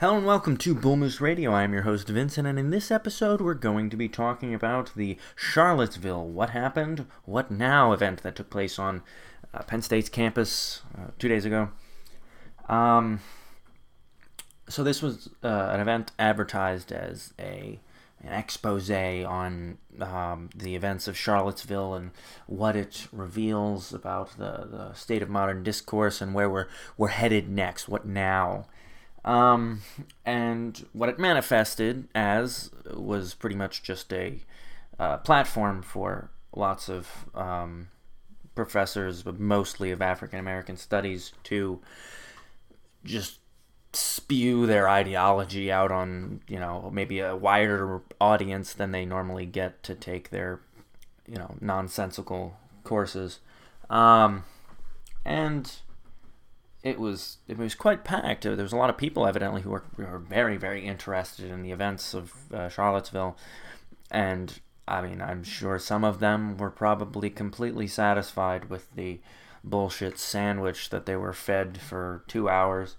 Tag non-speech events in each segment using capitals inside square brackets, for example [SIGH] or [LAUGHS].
Hello and welcome to Bull Moose Radio. I'm your host Vincent, and in this episode, we're going to be talking about the Charlottesville "What Happened, What Now" event that took place on uh, Penn State's campus uh, two days ago. Um, so this was uh, an event advertised as a an expose on um, the events of Charlottesville and what it reveals about the, the state of modern discourse and where we're we're headed next. What now? Um, and what it manifested as was pretty much just a uh, platform for lots of um, professors, but mostly of African American studies, to just spew their ideology out on you know maybe a wider audience than they normally get to take their you know nonsensical courses. Um, and it was it was quite packed. There was a lot of people evidently who were, who were very very interested in the events of uh, Charlottesville, and I mean I'm sure some of them were probably completely satisfied with the bullshit sandwich that they were fed for two hours,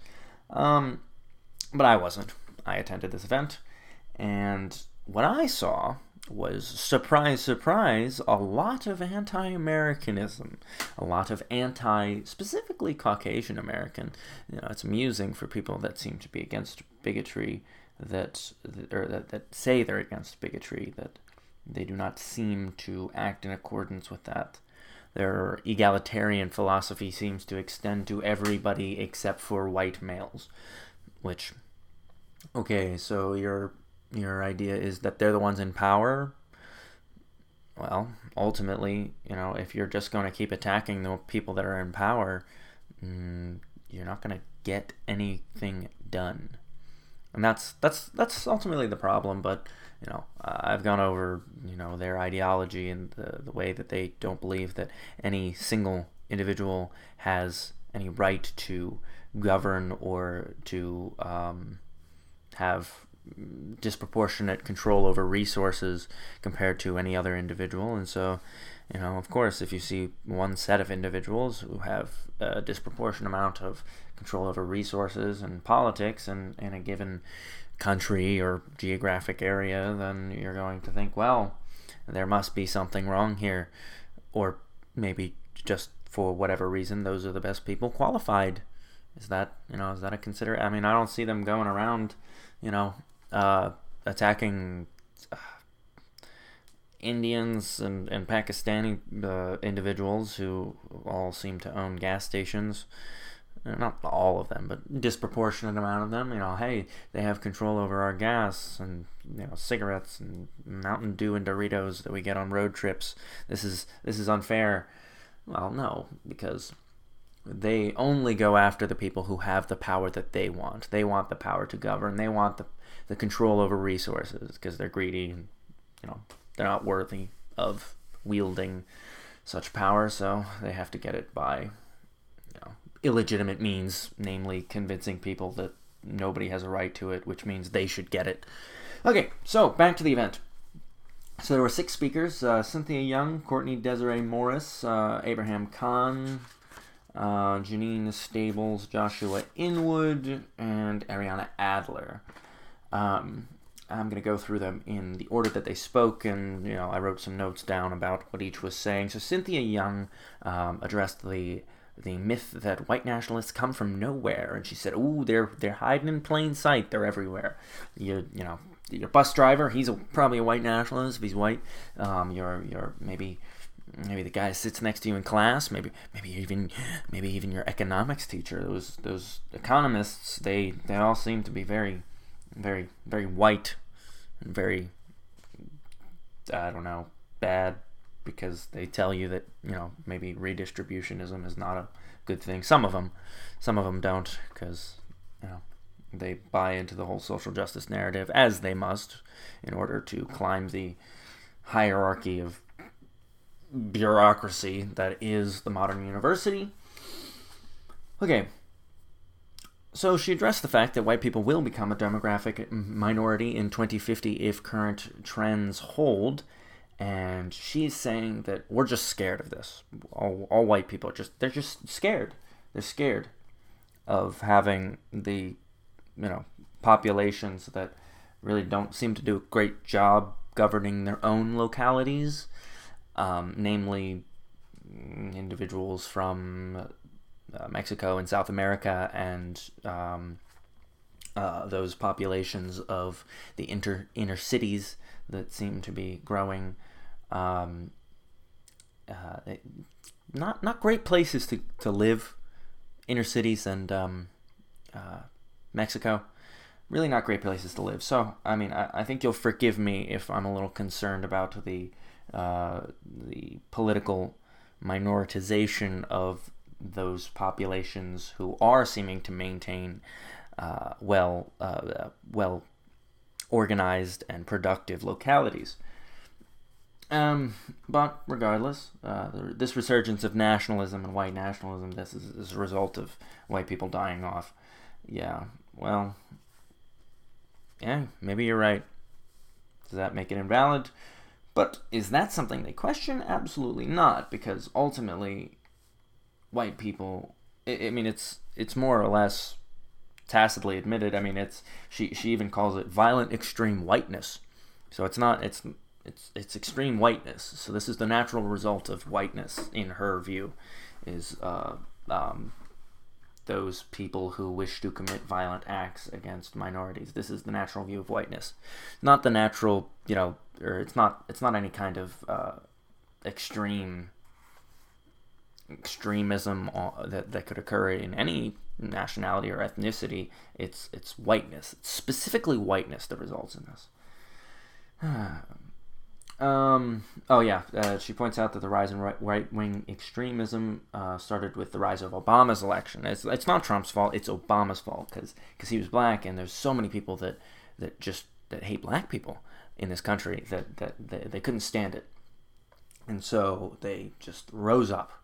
um, but I wasn't. I attended this event, and what I saw was surprise, surprise, a lot of anti Americanism, a lot of anti, specifically Caucasian American. You know, it's amusing for people that seem to be against bigotry, that, or that, that say they're against bigotry, that they do not seem to act in accordance with that. Their egalitarian philosophy seems to extend to everybody except for white males, which, okay, so you're your idea is that they're the ones in power, well, ultimately, you know, if you're just going to keep attacking the people that are in power, mm, you're not going to get anything done. And that's that's that's ultimately the problem. But you know, uh, I've gone over you know their ideology and the the way that they don't believe that any single individual has any right to govern or to um, have disproportionate control over resources compared to any other individual. And so, you know, of course, if you see one set of individuals who have a disproportionate amount of control over resources and politics in, in a given country or geographic area, then you're going to think, well, there must be something wrong here. Or maybe just for whatever reason, those are the best people qualified. Is that, you know, is that a consider? I mean, I don't see them going around, you know, uh, attacking uh, Indians and, and Pakistani uh, individuals who all seem to own gas stations. Uh, not all of them, but disproportionate amount of them. You know, hey, they have control over our gas and you know cigarettes and Mountain Dew and Doritos that we get on road trips. This is this is unfair. Well, no, because they only go after the people who have the power that they want. They want the power to govern. They want the the control over resources because they're greedy and you know they're not worthy of wielding such power, so they have to get it by you know illegitimate means, namely convincing people that nobody has a right to it, which means they should get it. Okay, so back to the event. So there were six speakers: uh, Cynthia Young, Courtney Desiree Morris, uh, Abraham Khan, uh, Janine Stables, Joshua Inwood, and Ariana Adler. Um, I'm going to go through them in the order that they spoke, and you know, I wrote some notes down about what each was saying. So Cynthia Young um, addressed the the myth that white nationalists come from nowhere, and she said, "Ooh, they're they're hiding in plain sight. They're everywhere. You you know, your bus driver, he's a, probably a white nationalist if he's white. Um, your your maybe." Maybe the guy sits next to you in class. Maybe, maybe even, maybe even your economics teacher. Those those economists, they they all seem to be very very very white and very I don't know bad because they tell you that you know maybe redistributionism is not a good thing. Some of them, some of them don't because you know they buy into the whole social justice narrative as they must in order to climb the hierarchy of bureaucracy that is the modern university. Okay, so she addressed the fact that white people will become a demographic minority in 2050 if current trends hold. And she's saying that we're just scared of this. All, all white people are just, they're just scared. They're scared of having the, you know, populations that really don't seem to do a great job governing their own localities, um, namely individuals from uh, Mexico and South America and um, uh, those populations of the inter inner cities that seem to be growing. Um, uh, not not great places to, to live, inner cities and um, uh, Mexico. Really not great places to live. So I mean, I, I think you'll forgive me if I'm a little concerned about the uh, the political minoritization of those populations who are seeming to maintain uh, well uh, well organized and productive localities. Um, but regardless, uh, this resurgence of nationalism and white nationalism, this is, is a result of white people dying off. Yeah, well, yeah, maybe you're right. Does that make it invalid? But is that something they question? Absolutely not, because ultimately, white people. I, I mean, it's it's more or less tacitly admitted. I mean, it's she she even calls it violent extreme whiteness. So it's not it's it's it's extreme whiteness. So this is the natural result of whiteness in her view, is uh, um, those people who wish to commit violent acts against minorities. This is the natural view of whiteness, not the natural you know, or it's not it's not any kind of uh, extreme extremism that, that could occur in any nationality or ethnicity. It's it's whiteness. It's specifically whiteness that results in this. [SIGHS] um, oh yeah, uh, she points out that the rise in right wing extremism uh, started with the rise of Obama's election. It's, it's not Trump's fault. It's Obama's fault because because he was black, and there's so many people that that just that hate black people in this country that that they couldn't stand it, and so they just rose up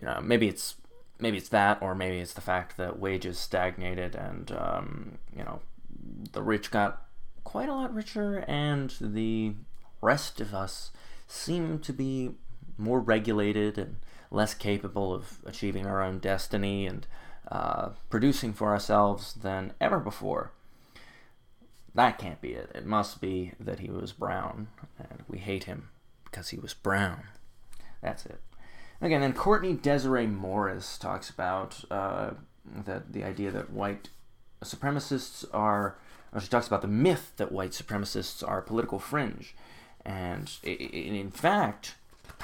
you know, maybe it's maybe it's that, or maybe it's the fact that wages stagnated and um, you know the rich got quite a lot richer, and the rest of us seem to be more regulated and less capable of achieving our own destiny and uh, producing for ourselves than ever before. That can't be it. It must be that he was brown, and we hate him because he was brown. That's it. Again, then Courtney Desiree Morris talks about uh, that the idea that white supremacists are. she talks about the myth that white supremacists are a political fringe, and in fact,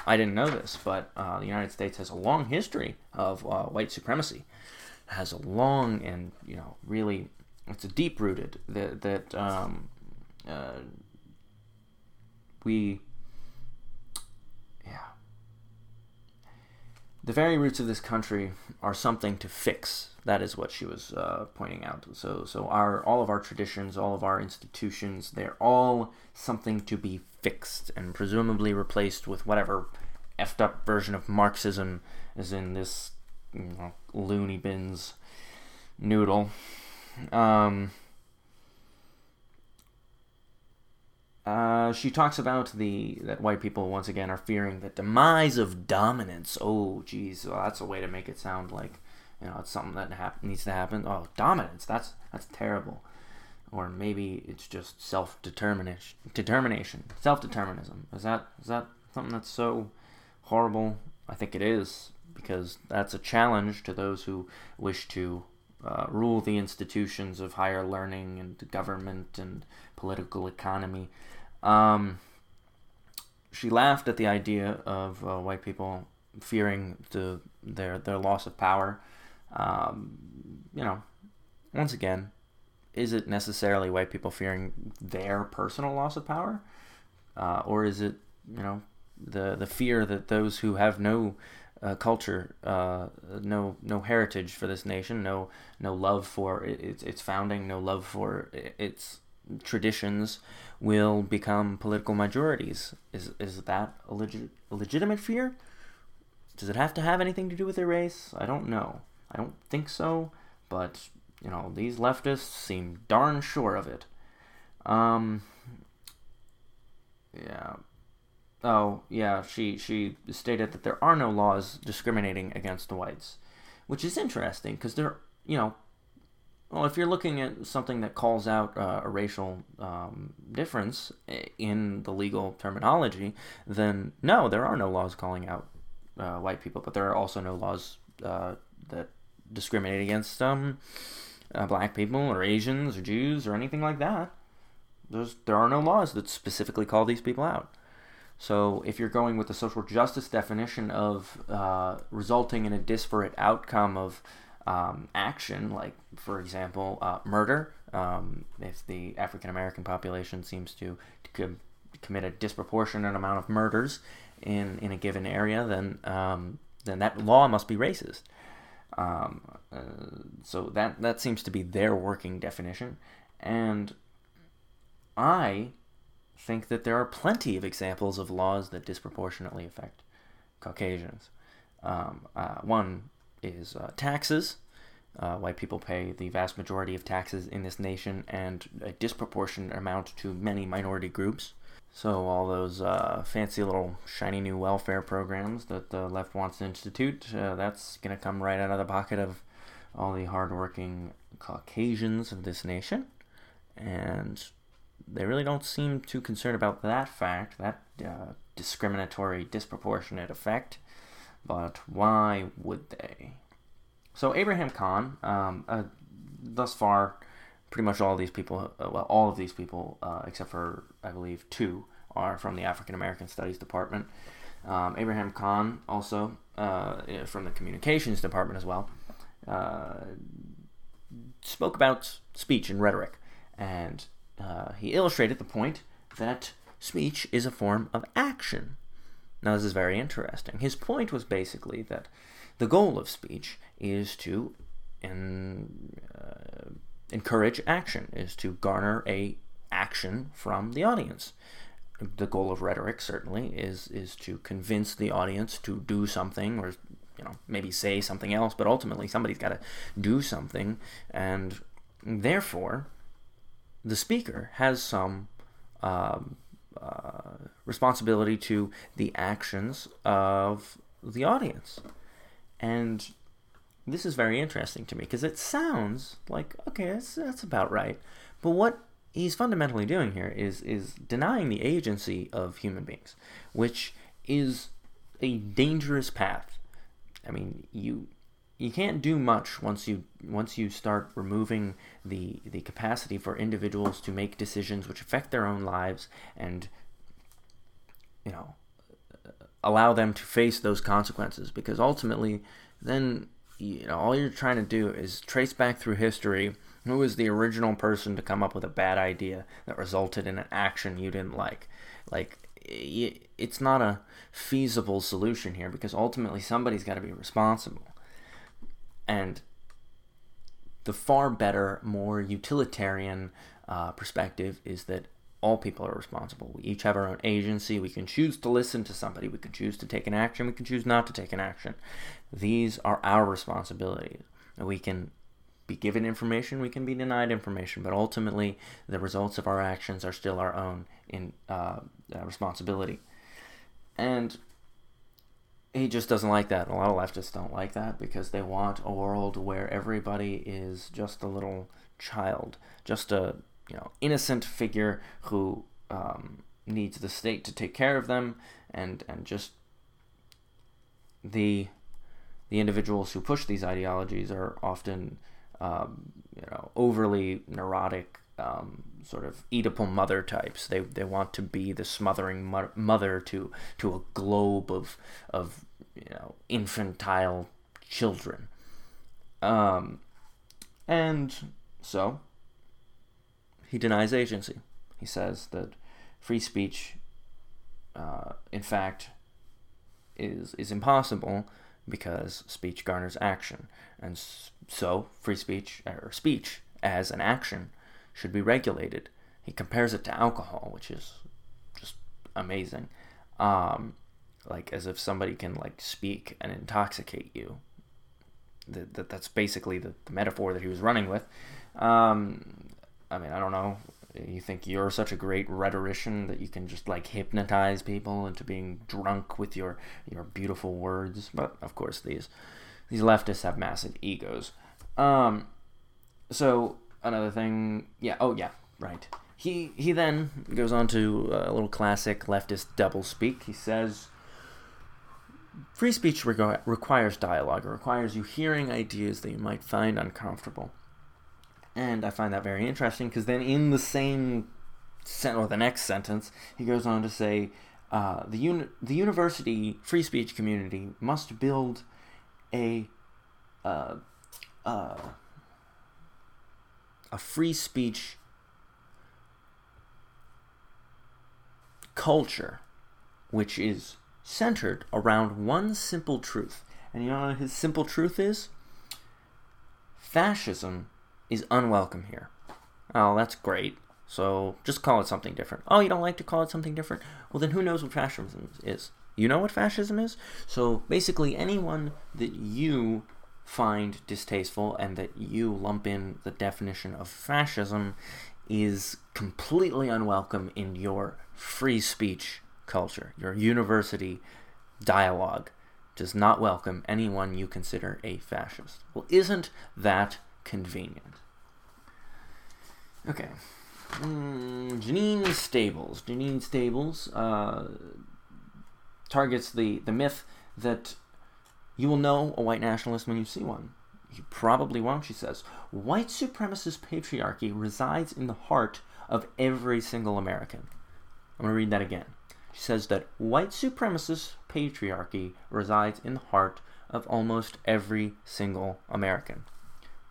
I didn't know this, but uh, the United States has a long history of uh, white supremacy. It has a long and you know really, it's a deep rooted that that um, uh, we the very roots of this country are something to fix. That is what she was uh, pointing out. So, so our all of our traditions, all of our institutions, they're all something to be fixed and presumably replaced with whatever effed up version of Marxism is in this you know, loony bins noodle. Um, Uh, she talks about the that white people once again are fearing the demise of dominance. Oh, geez, well, that's a way to make it sound like you know it's something that hap- needs to happen. Oh, dominance. That's that's terrible. Or maybe it's just self determination, determination, self determinism. Is that is that something that's so horrible? I think it is because that's a challenge to those who wish to uh, rule the institutions of higher learning and government and political economy. Um, she laughed at the idea of uh, white people fearing the, their their loss of power. Um, you know, once again, is it necessarily white people fearing their personal loss of power, uh, or is it you know the the fear that those who have no uh, culture, uh, no no heritage for this nation, no no love for its its founding, no love for its traditions, will become political majorities. Is is that a, legit, a legitimate fear? Does it have to have anything to do with their race? I don't know. I don't think so, but you know these leftists seem darn sure of it. Um. Yeah. Oh, yeah. She she stated that there are no laws discriminating against whites, which is interesting because there, you know, Well, if you're looking at something that calls out uh, a racial um, difference in the legal terminology, then no, there are no laws calling out uh, white people, but there are also no laws uh, that discriminate against um, uh, black people or Asians or Jews or anything like that. There's, there are no laws that specifically call these people out. So if you're going with the social justice definition of uh, resulting in a disparate outcome of um, action, like for example uh, murder, um, if the African American population seems to, to commit a disproportionate amount of murders in, in a given area, then um, then that law must be racist. Um, uh, so that that seems to be their working definition, and I think that there are plenty of examples of laws that disproportionately affect Caucasians. Um, uh, one is uh, taxes. Uh, white people pay the vast majority of taxes in this nation and a disproportionate amount to many minority groups. So, all those uh, fancy little shiny new welfare programs that the left wants to institute, uh, that's going to come right out of the pocket of all the hardworking Caucasians of this nation. And they really don't seem too concerned about that fact, that uh, discriminatory, disproportionate effect. But why would they? So Abraham Khan, um, uh, thus far, pretty much all of these people, uh, well, all of these people, uh, except for I believe two, are from the African American Studies Department. Um, Abraham Khan, also uh, from the Communications Department as well, uh, spoke about speech and rhetoric, and uh, he illustrated the point that speech is a form of action. Now, this is very interesting. His point was basically that the goal of speech is to uh, encourage action, is to garner a action from the audience. The goal of rhetoric certainly is is to convince the audience to do something or you know maybe say something else, but ultimately somebody's got to do something, and therefore the speaker has some um, uh, responsibility to the actions of the audience. And this is very interesting to me because it sounds like, okay, that's, that's about right. But what he's fundamentally doing here is, is denying the agency of human beings, which is a dangerous path. I mean, you you can't do much once you once you start removing the the capacity for individuals to make decisions which affect their own lives and you know allow them to face those consequences. Because ultimately then you know all you're trying to do is trace back through history who was the original person to come up with a bad idea that resulted in an action you didn't like. Like it's not a feasible solution here because ultimately somebody's got to be responsible and the far better, more utilitarian uh, perspective is that all people are responsible. We each have our own agency. We can choose to listen to somebody. We can choose to take an action. We can choose not to take an action. These are our responsibilities. We can be given information. We can be denied information. But ultimately, the results of our actions are still our own in uh, uh, responsibility. And he just doesn't like that. A lot of leftists don't like that because they want a world where everybody is just a little child, just a you know innocent figure who um, needs the state to take care of them, and and just the the individuals who push these ideologies are often um, you know overly neurotic um, sort of Oedipal mother types. They, they want to be the smothering mo- mother to to a globe of of you know infantile children. Um, and so he denies agency. He says that free speech, uh, in fact, is is impossible because speech garners action, and so free speech or speech as an action should be regulated. He compares it to alcohol, which is just amazing. Um, like as if somebody can like speak and intoxicate you. That, that that's basically the, the metaphor that he was running with. Um, I mean, I don't know. You think you're such a great rhetorician that you can just like hypnotize people into being drunk with your your beautiful words, but of course these these leftists have massive egos. Um, so another thing, yeah. Oh yeah, right. He he then goes on to a little classic leftist double speak. He says. Free speech requires dialogue. It requires you hearing ideas that you might find uncomfortable. And I find that very interesting because then in the same sent or the next sentence, he goes on to say, uh, the uni- the university free speech community must build a uh, uh, a free speech culture, which is centered around one simple truth. And you know what his simple truth is? Fascism is unwelcome here. Oh, that's great. So just call it something different. Oh, you don't like to call it something different? Well, then who knows what fascism is? You know what fascism is? So basically, anyone that you find distasteful and that you lump in the definition of fascism is completely unwelcome in your free speech culture. Your university dialogue does not welcome anyone you consider a fascist. Well, isn't that convenient? Okay, Mm, Janine Stables. Janine Stables uh, targets the, the myth that you will know a white nationalist when you see one. You probably won't, she says. White supremacist patriarchy resides in the heart of every single American. I'm going to read that again. She says that white supremacist patriarchy resides in the heart of almost every single American.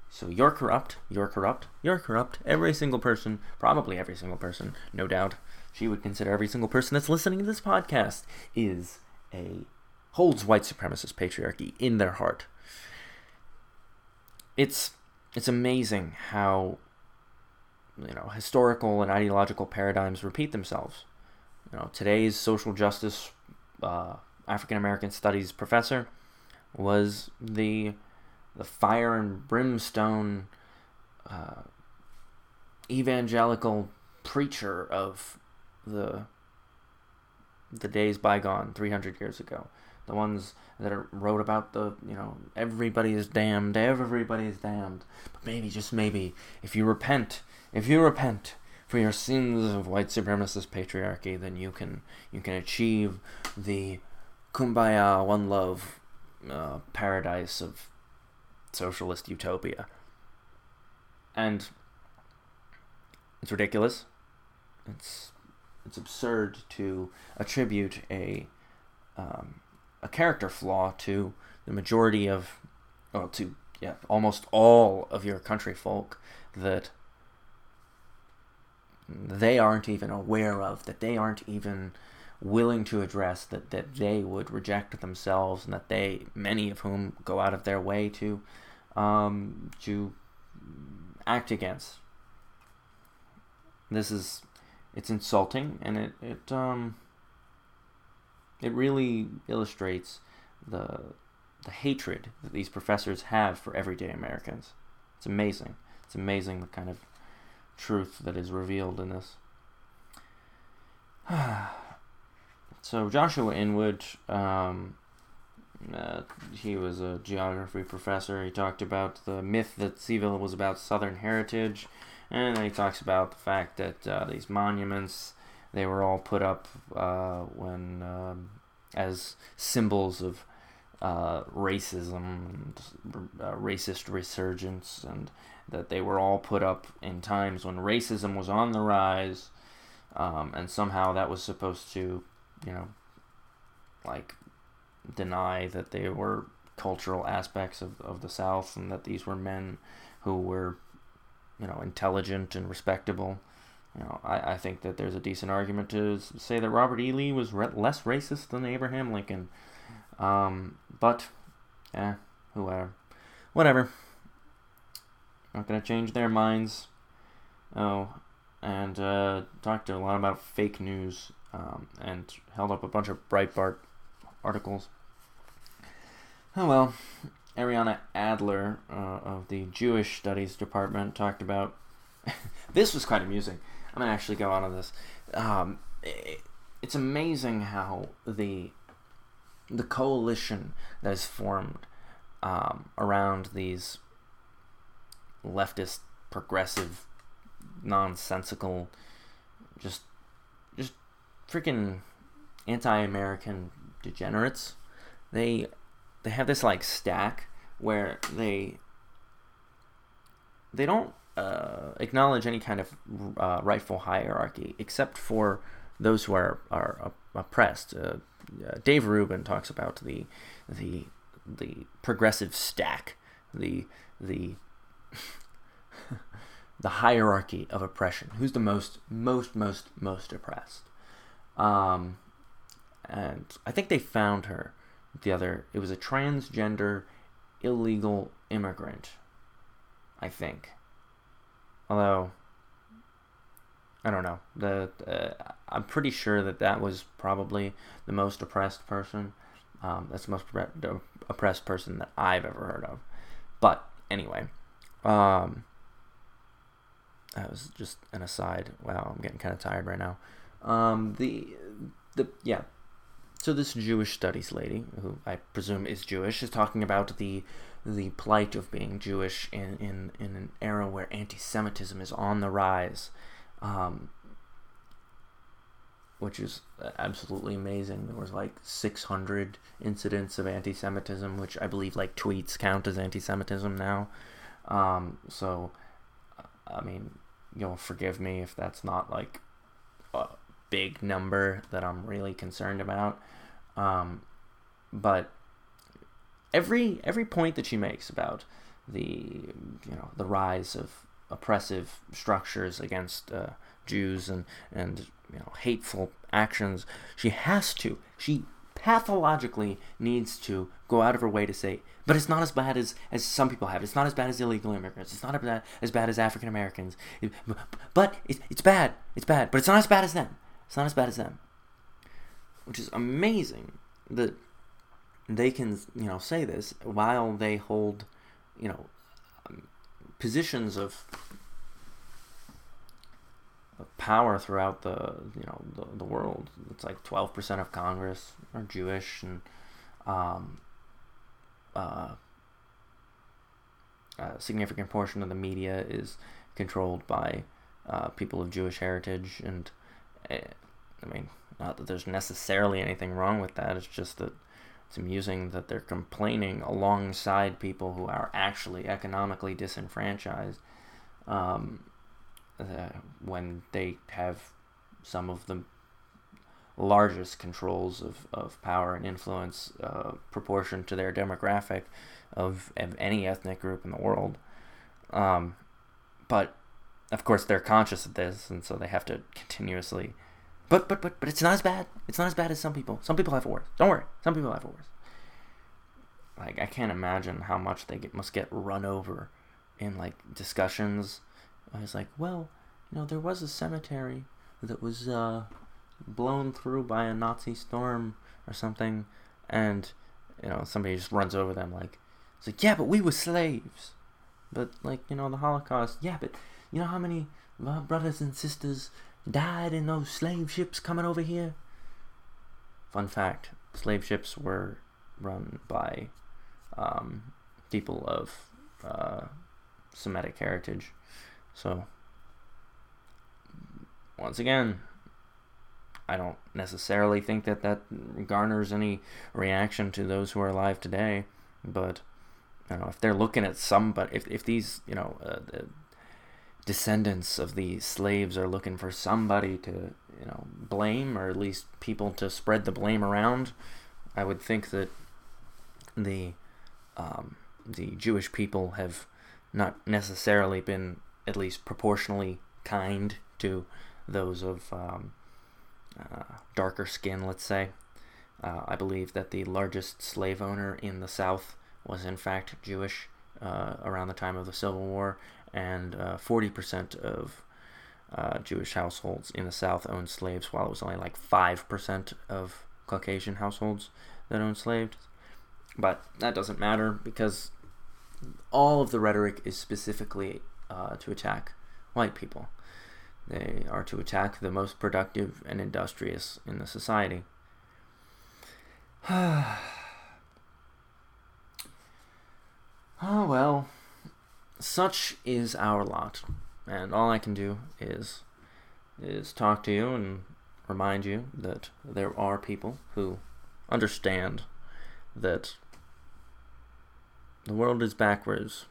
So you're corrupt, you're corrupt, you're corrupt. Every single person, probably every single person, no doubt, she would consider every single person that's listening to this podcast is a holds white supremacist patriarchy in their heart. It's it's amazing how you know historical and ideological paradigms repeat themselves. You know, today's social justice uh, African American studies professor was the the fire and brimstone uh, evangelical preacher of the the days bygone 300 years ago the ones that are, wrote about the you know everybody is damned everybody is damned but maybe just maybe if you repent if you repent for your sins of white supremacist patriarchy then you can you can achieve the kumbaya one love uh, paradise of socialist utopia. And it's ridiculous. It's it's absurd to attribute a um, a character flaw to the majority of well to yeah almost all of your country folk that they aren't even aware of that they aren't even willing to address that that they would reject themselves and that they many of whom go out of their way to um, to act against. This is it's insulting and it it um it really illustrates the the hatred that these professors have for everyday Americans. It's amazing. It's amazing the kind of truth that is revealed in this. [SIGHS] so Joshua Inwood um, uh, he was a geography professor. He talked about the myth that C-ville was about Southern heritage, and then he talks about the fact that uh, these monuments they were all put up uh, when um, as symbols of uh, racism and uh, racist resurgence, and that they were all put up in times when racism was on the rise, um, and somehow that was supposed to, you know, like deny that they were cultural aspects of, of the South and that these were men who were, you know, intelligent and respectable. You know, I, I think that there's a decent argument to say that Robert E. Lee was re- less racist than Abraham Lincoln. Um, but, yeah, whoever. Whatever. Not going to change their minds. Oh, and uh, talked a lot about fake news um, and held up a bunch of Breitbart articles. Oh well, Ariana Adler uh, of the Jewish Studies Department talked about. [LAUGHS] this was quite amusing. I'm gonna actually go on to this. Um, it, it's amazing how the the coalition that is formed um, around these leftist progressive, nonsensical, just just freaking anti-American degenerates. They they have this like stack where they they don't uh, acknowledge any kind of uh, rightful hierarchy except for those who are are oppressed. Uh, uh, Dave Rubin talks about the the the progressive stack, the the [LAUGHS] the hierarchy of oppression. Who's the most most most most oppressed? Um, and I think they found her the other. It was a transgender illegal immigrant. I think. Although I don't know. The uh, I'm pretty sure that that was probably the most oppressed person. Um, that's the most oppressed person that I've ever heard of. But anyway, um, that was just an aside. Wow, I'm getting kind of tired right now. Um, the the yeah. So this Jewish studies lady, who I presume is Jewish, is talking about the the plight of being Jewish in, in, in an era where anti-Semitism is on the rise um, which is absolutely amazing. There was like 600 incidents of anti-Semitism, which I believe like tweets count as anti-Semitism now. Um, so, I mean, you'll forgive me if that's not like a big number that I'm really concerned about. Um, but every every point that she makes about the you know the rise of oppressive structures against uh, Jews and and you know hateful actions. She has to. She pathologically needs to go out of her way to say, but it's not as bad as, as some people have. It's not as bad as illegal immigrants. It's not as bad as, bad as African Americans. It, but it, it's bad. It's bad. But it's not as bad as them. It's not as bad as them. Which is amazing that they can you know say this while they hold you know positions of power throughout the you know the, the world. It's like twelve percent of Congress are Jewish, and um, uh, a significant portion of the media is controlled by uh, people of Jewish heritage. And uh, I mean, not that there's necessarily anything wrong with that. It's just that it's amusing that they're complaining alongside people who are actually economically disenfranchised um, uh, when they have some of the largest controls of, of power and influence uh, proportion to their demographic of, of any ethnic group in the world. Um, but of course, they're conscious of this, and so they have to continuously but but but but it's not as bad. It's not as bad as some people. Some people have it worse. Don't worry. Some people have it worse. Like I can't imagine how much they get, must get run over in like discussions. I was like, well, you know, there was a cemetery that was uh, blown through by a Nazi storm or something, and you know somebody just runs over them like, it's like yeah, but we were slaves. But like you know the Holocaust, yeah, but you know how many uh, brothers and sisters died in those slave ships coming over here? Fun fact slave ships were run by um, people of uh, Semitic heritage. So, once again, I don't necessarily think that that garners any reaction to those who are alive today, but you know if they're looking at some, but if if these you know uh, descendants of the slaves are looking for somebody to, you know, blame or at least people to spread the blame around, I would think that the um, the Jewish people have not necessarily been at least proportionally kind to those of um, uh, darker skin, let's say. Uh, I believe that the largest slave owner in the South was in fact Jewish uh, around the time of the Civil War, and uh, 40% of uh, Jewish households in the South owned slaves, while it was only like 5% of Caucasian households that owned slaves. But that doesn't matter because all of the rhetoric is specifically uh, to attack white people. They are to attack the most productive and industrious in the society. oh [SIGHS] well, such is our lot, and all I can do is is talk to you and remind you that there are people who understand that the world is backwards.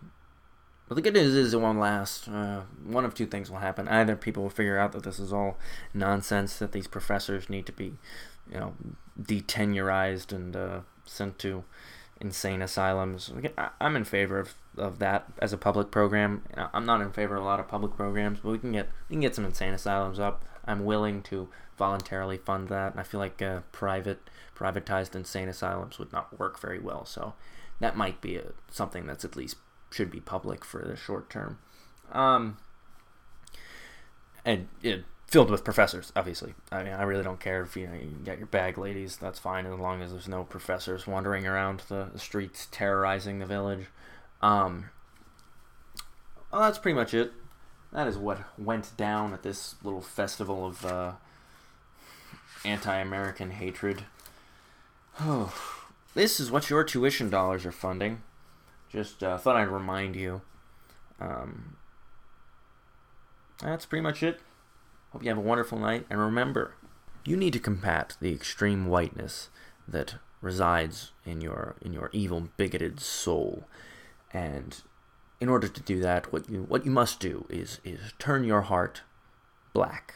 But the good news is it won't last. Uh, one of two things will happen. Either people will figure out that this is all nonsense, that these professors need to be, you know, detenurized and uh, sent to insane asylums. I'm in favor of, of that as a public program. I'm not in favor of a lot of public programs, but we can get we can get some insane asylums up. I'm willing to voluntarily fund that, and I feel like uh, private privatized insane asylums would not work very well. So that might be a, something that's at least should be public for the short term. Um, and it, filled with professors, obviously. I mean, I really don't care if you, know, you get your bag ladies, that's fine as long as there's no professors wandering around the, the streets terrorizing the village. Um, well, that's pretty much it. That is what went down at this little festival of uh, anti American hatred. Oh. [SIGHS] This is what your tuition dollars are funding. Just uh, thought I'd remind you. Um, that's pretty much it. Hope you have a wonderful night. And remember, you need to combat the extreme whiteness that resides in your in your evil, bigoted soul. And in order to do that, what you what you must do is is turn your heart black.